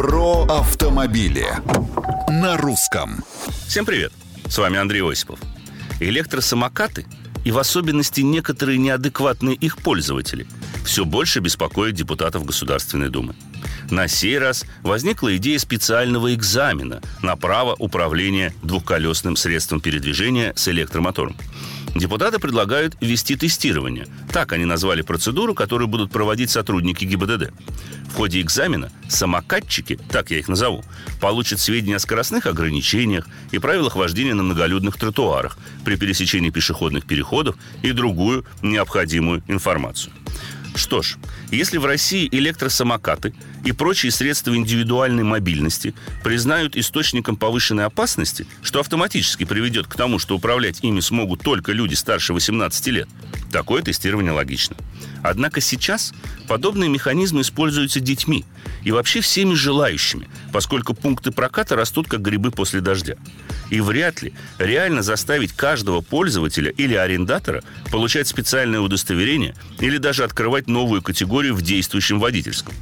Про автомобили на русском. Всем привет! С вами Андрей Осипов. Электросамокаты и в особенности некоторые неадекватные их пользователи все больше беспокоят депутатов Государственной Думы. На сей раз возникла идея специального экзамена на право управления двухколесным средством передвижения с электромотором. Депутаты предлагают ввести тестирование. Так они назвали процедуру, которую будут проводить сотрудники ГИБДД. В ходе экзамена самокатчики, так я их назову, получат сведения о скоростных ограничениях и правилах вождения на многолюдных тротуарах при пересечении пешеходных переходов и другую необходимую информацию. Что ж, если в России электросамокаты и прочие средства индивидуальной мобильности признают источником повышенной опасности, что автоматически приведет к тому, что управлять ими смогут только люди старше 18 лет, такое тестирование логично. Однако сейчас подобные механизмы используются детьми и вообще всеми желающими, поскольку пункты проката растут как грибы после дождя. И вряд ли реально заставить каждого пользователя или арендатора получать специальное удостоверение или даже открывать новую категорию в действующем водительском.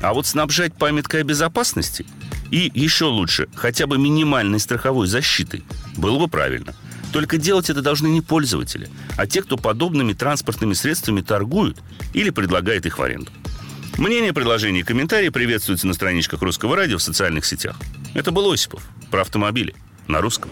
А вот снабжать памяткой о безопасности и, еще лучше, хотя бы минимальной страховой защитой было бы правильно. Только делать это должны не пользователи, а те, кто подобными транспортными средствами торгуют или предлагает их в аренду. Мнение, предложения и комментарии приветствуются на страничках Русского радио в социальных сетях. Это был Осипов про автомобили на русском.